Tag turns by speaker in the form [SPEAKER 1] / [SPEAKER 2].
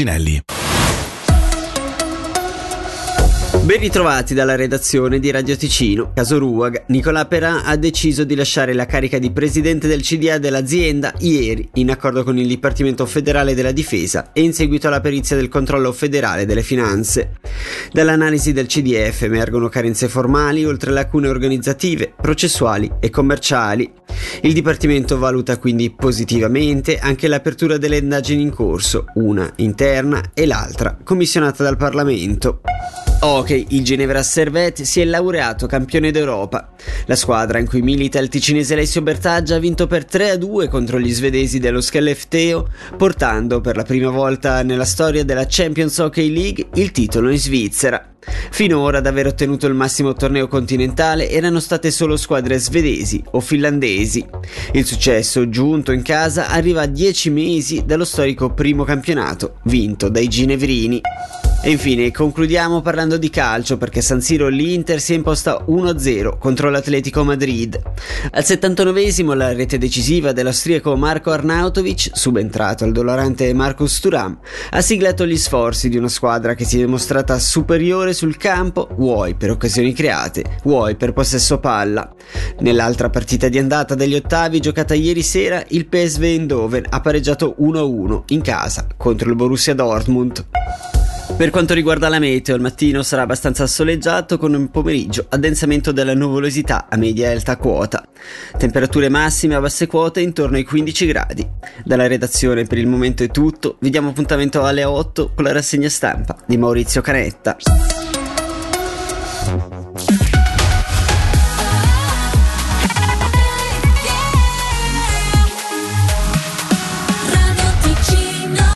[SPEAKER 1] Tosinelli.
[SPEAKER 2] Ben ritrovati dalla redazione di Radio Ticino. Caso Ruag, Nicola Perà ha deciso di lasciare la carica di presidente del CDA dell'azienda ieri, in accordo con il Dipartimento federale della difesa e in seguito alla perizia del controllo federale delle finanze. Dall'analisi del CDF emergono carenze formali, oltre lacune organizzative, processuali e commerciali. Il Dipartimento valuta quindi positivamente anche l'apertura delle indagini in corso, una interna e l'altra commissionata dal Parlamento. Ok, il Ginevra Servette si è laureato campione d'Europa. La squadra in cui milita il ticinese Alessio Bertaggia ha vinto per 3-2 contro gli svedesi dello Skellefteå, portando per la prima volta nella storia della Champions Hockey League il titolo in Svizzera. Finora ad aver ottenuto il massimo torneo continentale erano state solo squadre svedesi o finlandesi. Il successo giunto in casa arriva a 10 mesi dallo storico primo campionato, vinto dai ginevrini. E infine concludiamo parlando di calcio perché San Siro l'Inter si è imposta 1-0 contro l'Atletico Madrid. Al 79esimo la rete decisiva dell'austriaco Marco Arnautovic, subentrato al dolorante Marcus Thuram, ha siglato gli sforzi di una squadra che si è dimostrata superiore sul campo, vuoi per occasioni create, vuoi per possesso palla. Nell'altra partita di andata degli ottavi giocata ieri sera, il PSV Eindhoven ha pareggiato 1-1 in casa contro il Borussia Dortmund. Per quanto riguarda la meteo, il mattino sarà abbastanza soleggiato con un pomeriggio addensamento della nuvolosità a media e alta quota. Temperature massime a basse quote intorno ai 15 gradi. Dalla redazione per il momento è tutto, vi diamo appuntamento alle 8 con la rassegna stampa di Maurizio Canetta.